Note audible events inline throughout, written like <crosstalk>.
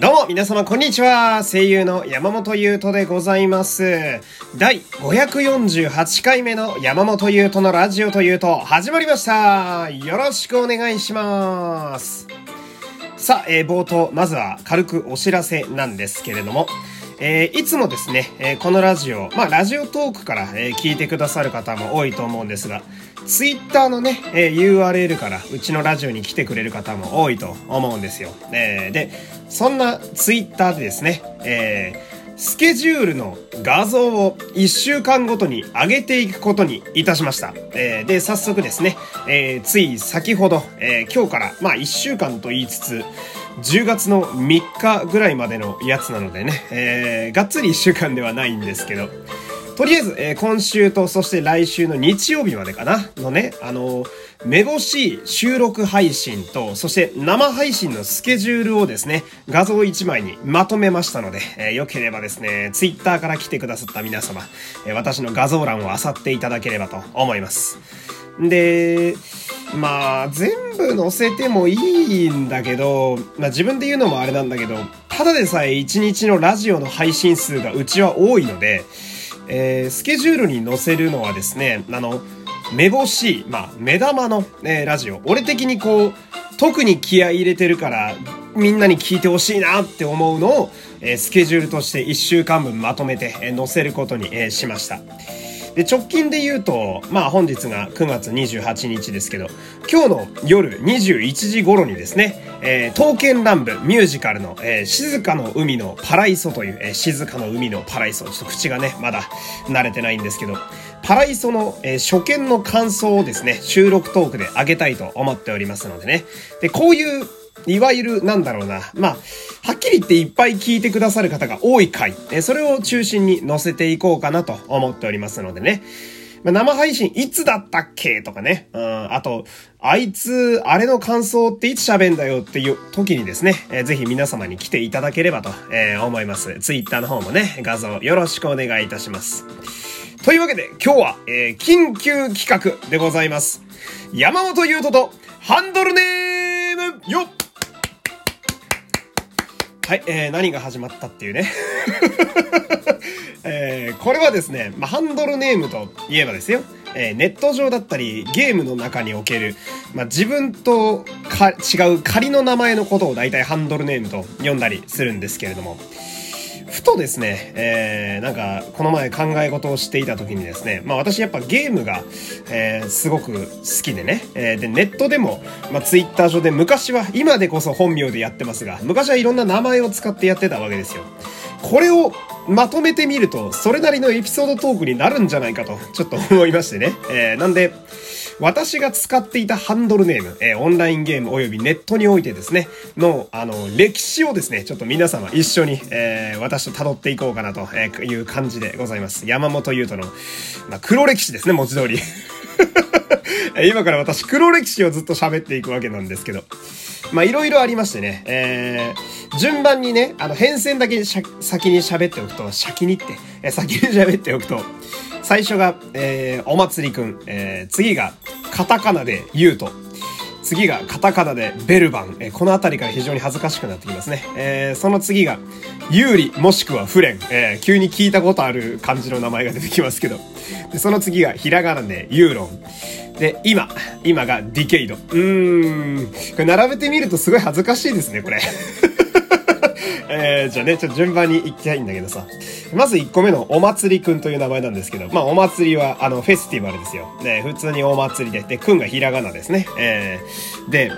どうも、皆様、こんにちは。声優の山本優斗でございます。第548回目の山本優斗のラジオというと、始まりました。よろしくお願いします。さあ、えー、冒頭、まずは軽くお知らせなんですけれども、えー、いつもですね、えー、このラジオ、まあ、ラジオトークから、えー、聞いてくださる方も多いと思うんですが、ツイッターのね、えー、URL からうちのラジオに来てくれる方も多いと思うんですよ。えー、で、そんなツイッターでですね、えー、スケジュールの画像を1週間ごとに上げていくことにいたしました。えー、で、早速ですね、えー、つい先ほど、えー、今日から、まあ1週間と言いつつ、10月の3日ぐらいまでのやつなのでね、えー、がっつり1週間ではないんですけど、とりあえず、えー、今週とそして来週の日曜日までかなのね、あのー、めぼしい収録配信と、そして生配信のスケジュールをですね、画像1枚にまとめましたので、えー、よければですね、ツイッターから来てくださった皆様、えー、私の画像欄を漁っていただければと思います。で、まあ、全部載せてもいいんだけど、まあ自分で言うのもあれなんだけど、ただでさえ1日のラジオの配信数がうちは多いので、えー、スケジュールに載せるのはですね、あの、目星、まあ、目玉の、えー、ラジオ。俺的にこう、特に気合い入れてるから、みんなに聞いてほしいなって思うのを、えー、スケジュールとして1週間分まとめて、えー、載せることに、えー、しました。で、直近で言うと、まあ本日が9月28日ですけど、今日の夜21時頃にですね、えー、刀剣乱舞ミュージカルの、えー、静かの海のパライソという、えー、静かの海のパライソ。ちょっと口がね、まだ慣れてないんですけど、パライソの、えー、初見の感想をですね、収録トークで上げたいと思っておりますのでね。で、こういういわゆる、なんだろうな。まあ、はっきり言っていっぱい聞いてくださる方が多い回、えそれを中心に載せていこうかなと思っておりますのでね。まあ、生配信いつだったっけとかね。うん、あと、あいつ、あれの感想っていつ喋んだよっていう時にですね、えー、ぜひ皆様に来ていただければと、えー、思います。ツイッターの方もね、画像よろしくお願いいたします。というわけで、今日は、えー、緊急企画でございます。山本優斗と、ハンドルネームよっはい、えー、何が始まったっていうね。<laughs> えー、これはですね、まあ、ハンドルネームといえばですよ、えー、ネット上だったりゲームの中における、まあ、自分と違う仮の名前のことを大体ハンドルネームと呼んだりするんですけれども、ふとですね、えー、なんか、この前考え事をしていた時にですね、まあ私やっぱゲームが、えー、すごく好きでね、えー、で、ネットでも、まあツイッター上で昔は、今でこそ本名でやってますが、昔はいろんな名前を使ってやってたわけですよ。これをまとめてみると、それなりのエピソードトークになるんじゃないかと、ちょっと思いましてね。えー、なんで、私が使っていたハンドルネーム、えー、オンラインゲーム及びネットにおいてですね、の、あの、歴史をですね、ちょっと皆様一緒に、えー、私と辿っていこうかなという感じでございます。山本優斗の、まあ、黒歴史ですね、文字通り。<laughs> 今から私黒歴史をずっと喋っていくわけなんですけど。まあ、いろいろありましてね、えー、順番にね、あの、変遷だけ先に喋っておくと、先にって、えー、先に喋っておくと、最初が、えー、お祭りくん、えー、次が、カタカナで言うと。次がカタカナでベルバン。えー、この辺りから非常に恥ずかしくなってきますね。えー、その次が、ユーリもしくはフレン。えー、急に聞いたことある感じの名前が出てきますけど。で、その次がひらがなでユーロン。で、今。今がディケイド。うーん。これ並べてみるとすごい恥ずかしいですね、これ。えー、じゃあね、ちょっと順番に行きたいんだけどさ。まず1個目のお祭りくんという名前なんですけど、まあお祭りはあのフェスティバルですよ。ね、普通にお祭りで、で、くんがひらがなですね。えー、で、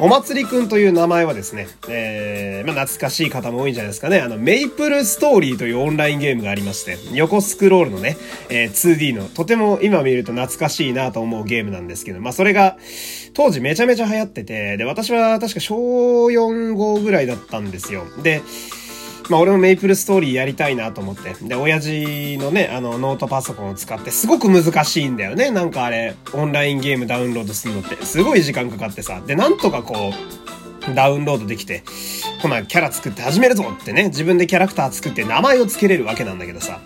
お祭りくんという名前はですね、えー、まあ、懐かしい方も多いんじゃないですかね。あの、メイプルストーリーというオンラインゲームがありまして、横スクロールのね、えー、2D の、とても今見ると懐かしいなと思うゲームなんですけど、まあ、それが、当時めちゃめちゃ流行ってて、で、私は確か小4、号ぐらいだったんですよ。で、まあ俺もメイプルストーリーやりたいなと思って。で、親父のね、あの、ノートパソコンを使って、すごく難しいんだよね。なんかあれ、オンラインゲームダウンロードするのって、すごい時間かかってさ。で、なんとかこう、ダウンロードできて、このキャラ作って始めるぞってね、自分でキャラクター作って名前を付けれるわけなんだけどさ。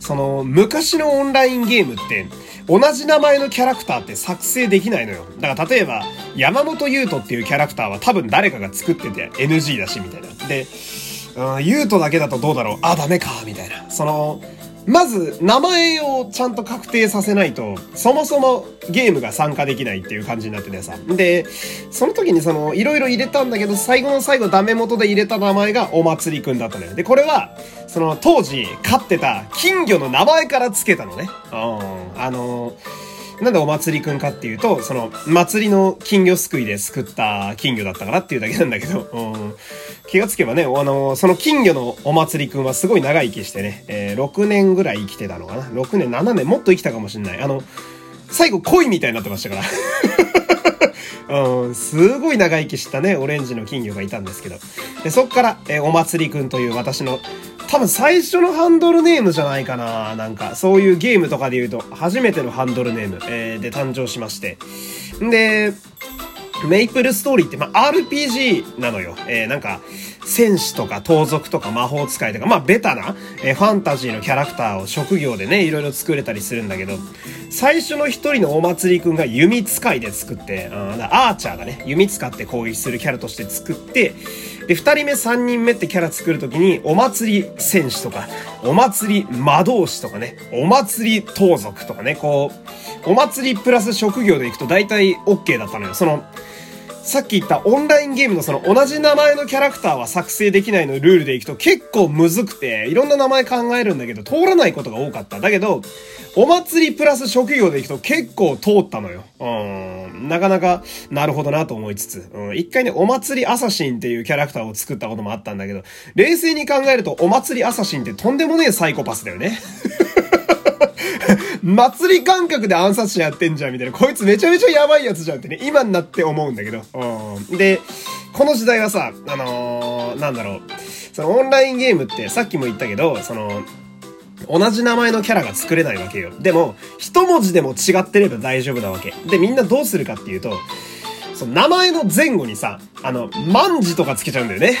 その、昔のオンラインゲームって、同じ名前のキャラクターって作成できないのよ。だから例えば、山本優斗っていうキャラクターは多分誰かが作ってて NG だし、みたいな。で、うん、優斗だけだとどうだろうあ、ダメか、みたいな。その、まず、名前をちゃんと確定させないと、そもそもゲームが参加できないっていう感じになっててさ。で、その時にその、いろいろ入れたんだけど、最後の最後ダメ元で入れた名前がお祭りくんだったのよ。で、これは、その、当時飼ってた金魚の名前から付けたのね。うん。あのーなんでお祭りくんかっていうと、その、祭りの金魚すくいで救った金魚だったからっていうだけなんだけど、<laughs> うん、気がつけばね、あの、その金魚のお祭りくんはすごい長生きしてね、えー、6年ぐらい生きてたのかな ?6 年、7年、もっと生きたかもしんない。あの、最後恋みたいになってましたから。<laughs> うん、すごい長生きしたね、オレンジの金魚がいたんですけど。で、そっから、えー、お祭りくんという私の多分最初のハンドルネームじゃないかな。なんか、そういうゲームとかで言うと、初めてのハンドルネーム、えー、で誕生しまして。んで、メイプルストーリーって、まあ、RPG なのよ。えー、なんか、戦士とか盗賊とか魔法使いとか、まあ、ベタな、えー、ファンタジーのキャラクターを職業でね、いろいろ作れたりするんだけど、最初の一人のお祭りくんが弓使いで作って、あアーチャーがね、弓使って攻撃するキャラとして作って、で、二人目、三人目ってキャラ作るときに、お祭り戦士とか、お祭り魔導士とかね、お祭り盗賊とかね、こう、お祭りプラス職業でいくと大体 OK だったのよ。その、さっき言ったオンラインゲームのその同じ名前のキャラクターは作成できないのルールでいくと結構むずくて、いろんな名前考えるんだけど通らないことが多かった。だけど、お祭りプラス職業でいくと結構通ったのよ。うん。なかなか、なるほどなと思いつつ。うん。一回ね、お祭りアサシンっていうキャラクターを作ったこともあったんだけど、冷静に考えるとお祭りアサシンってとんでもねえサイコパスだよね。祭り感覚で暗殺者やってんじゃんみたいな。こいつめちゃめちゃやばいやつじゃんってね、今になって思うんだけど。うん。で、この時代はさ、あのー、なんだろう。そのオンラインゲームってさっきも言ったけど、その、同じ名前のキャラが作れないわけよ。でも、一文字でも違ってれば大丈夫なわけ。で、みんなどうするかっていうと、その名前の前後にさ、あの、万字とかつけちゃうんだよね。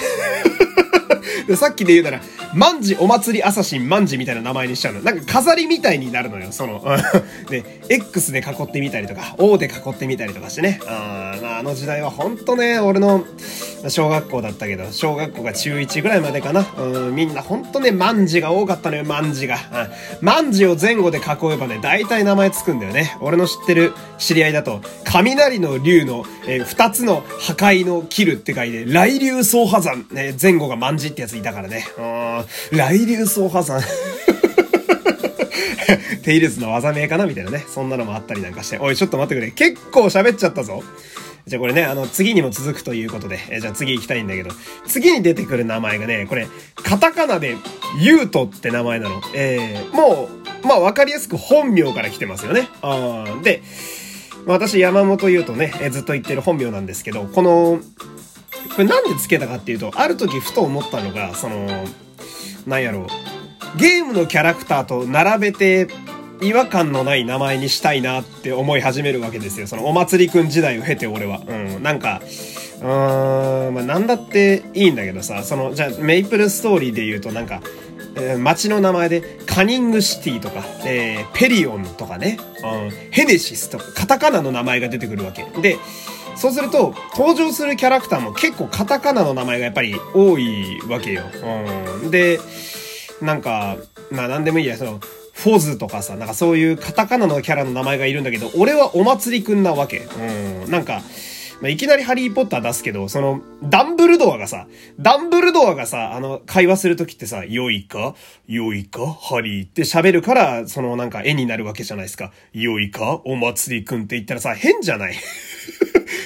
<laughs> で、さっきで言うなら、万事お祭りアサシン万事みたいな名前にしちゃうの。なんか飾りみたいになるのよ、その。<laughs> で、X で囲ってみたりとか、O で囲ってみたりとかしてね。あまあ、あの時代はほんとね、俺の小学校だったけど、小学校が中1ぐらいまでかな。うん、みんなほんとね、万事が多かったのよ、万事が。万事を前後で囲えばね、大体名前つくんだよね。俺の知ってる知り合いだと、雷の竜の、えー、二つの破壊の切るって書いて、雷竜総破山、ね、前後が万事ってやついたからね。うん、雷竜総破山。テイルズの技名かなみたいなね。そんなのもあったりなんかして。おい、ちょっと待ってくれ。結構喋っちゃったぞ。じゃあこれね、あの、次にも続くということで、えじゃあ次行きたいんだけど、次に出てくる名前がね、これ、カタカナで、ユートって名前なの。えー、もう、まあわかりやすく本名から来てますよね。あで、私、山本優斗ね、えずっと言ってる本名なんですけど、この、これなんで付けたかっていうと、ある時ふと思ったのが、その、なんやろう。ゲームのキャラクターと並べて違和感のない名前にしたいなって思い始めるわけですよ。そのお祭りくん時代を経て俺は。うん。なんか、うーん、まあなんだっていいんだけどさ、その、じゃあメイプルストーリーで言うとなんか、えー、街の名前でカニングシティとか、えー、ペリオンとかね、うん、ヘネシスとか、カタカナの名前が出てくるわけ。で、そうすると、登場するキャラクターも結構カタカナの名前がやっぱり多いわけよ。うん。で、なんか、まあなんでもいいや、その、フォズとかさ、なんかそういうカタカナのキャラの名前がいるんだけど、俺はお祭りくんなわけ。うん。なんか、まあ、いきなりハリーポッター出すけど、その、ダンブルドアがさ、ダンブルドアがさ、あの、会話するときってさ、良いか？良いか？ハリーって喋るから、そのなんか絵になるわけじゃないですか。良いか？お祭りくんって言ったらさ、変じゃない？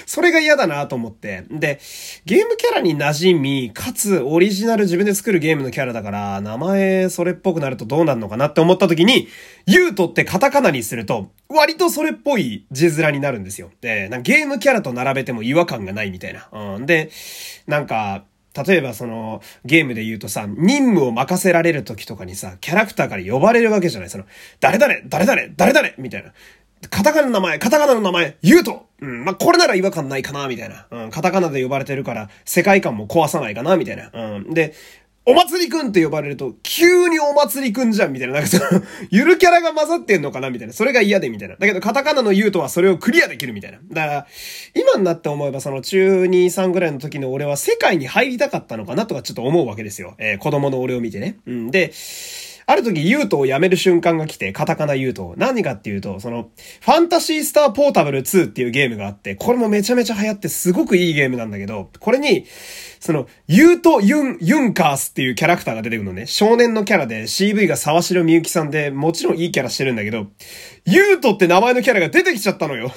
それが嫌だなと思って。で、ゲームキャラに馴染み、かつオリジナル自分で作るゲームのキャラだから、名前それっぽくなるとどうなるのかなって思った時に、ユートってカタカナにすると、割とそれっぽい字面になるんですよ。で、なんかゲームキャラと並べても違和感がないみたいな。うん。で、なんか、例えばその、ゲームで言うとさ、任務を任せられる時とかにさ、キャラクターから呼ばれるわけじゃないその、誰々誰々誰々みたいな。カタカナの名前、カタカナの名前、言うとうん、まあ、これなら違和感ないかな、みたいな。うん、カタカナで呼ばれてるから、世界観も壊さないかな、みたいな。うん。で、お祭りくんって呼ばれると、急にお祭りくんじゃんみたいな。なんかその、ゆるキャラが混ざってんのかなみたいな。それが嫌でみたいな。だけど、カタカナの言うとはそれをクリアできるみたいな。だから、今になって思えばその中2、3ぐらいの時の俺は世界に入りたかったのかなとかちょっと思うわけですよ。えー、子供の俺を見てね。うん。で、ある時、ユートをやめる瞬間が来て、カタカナユート。何かっていうと、その、ファンタシースターポータブル2っていうゲームがあって、これもめちゃめちゃ流行ってすごくいいゲームなんだけど、これに、その、ユート・ユン、ユンカースっていうキャラクターが出てくるのね。少年のキャラで CV が沢城みゆきさんで、もちろんいいキャラしてるんだけど、ユートって名前のキャラが出てきちゃったのよ。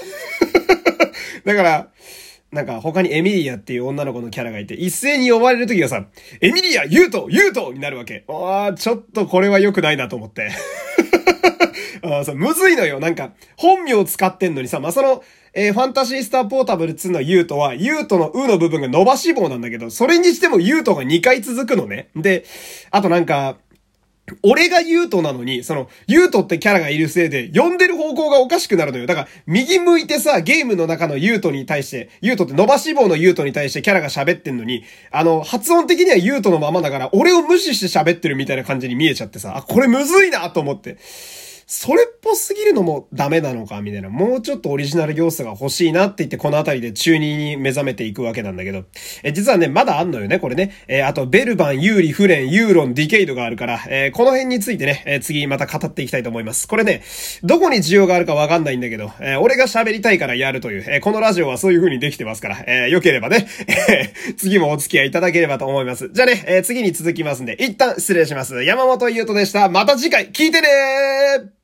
<laughs> だから、なんか他にエミリアっていう女の子のキャラがいて、一斉に呼ばれる時がさ、エミリア、ユート、ユートになるわけ。ああ、ちょっとこれは良くないなと思って。<laughs> あさ、むずいのよ。なんか、本名を使ってんのにさ、まあ、その、えー、ファンタシースターポータブル2のユートは、ユートのうの部分が伸ばし棒なんだけど、それにしてもユートが2回続くのね。で、あとなんか、俺がユートなのに、その、ユートってキャラがいるせいで、呼んでる方向がおかしくなるのよ。だから、右向いてさ、ゲームの中のユートに対して、ユートって伸ばし棒のユートに対してキャラが喋ってんのに、あの、発音的にはユートのままだから、俺を無視して喋ってるみたいな感じに見えちゃってさ、あ、これむずいなと思って。それっぽすぎるのもダメなのか、みたいな。もうちょっとオリジナル要素が欲しいなって言って、このあたりで中2に目覚めていくわけなんだけど。え、実はね、まだあんのよね、これね。えー、あと、ベルバン、ユーリ、フレン、ユーロン、ディケイドがあるから、えー、この辺についてね、えー、次また語っていきたいと思います。これね、どこに需要があるかわかんないんだけど、え俺が喋りたいからやるという、えこのラジオはそういう風にできてますから、え良ければね、え <laughs> 次もお付き合いいただければと思います。じゃあね、え次に続きますんで、一旦失礼します。山本優斗でした。また次回、聞いてねー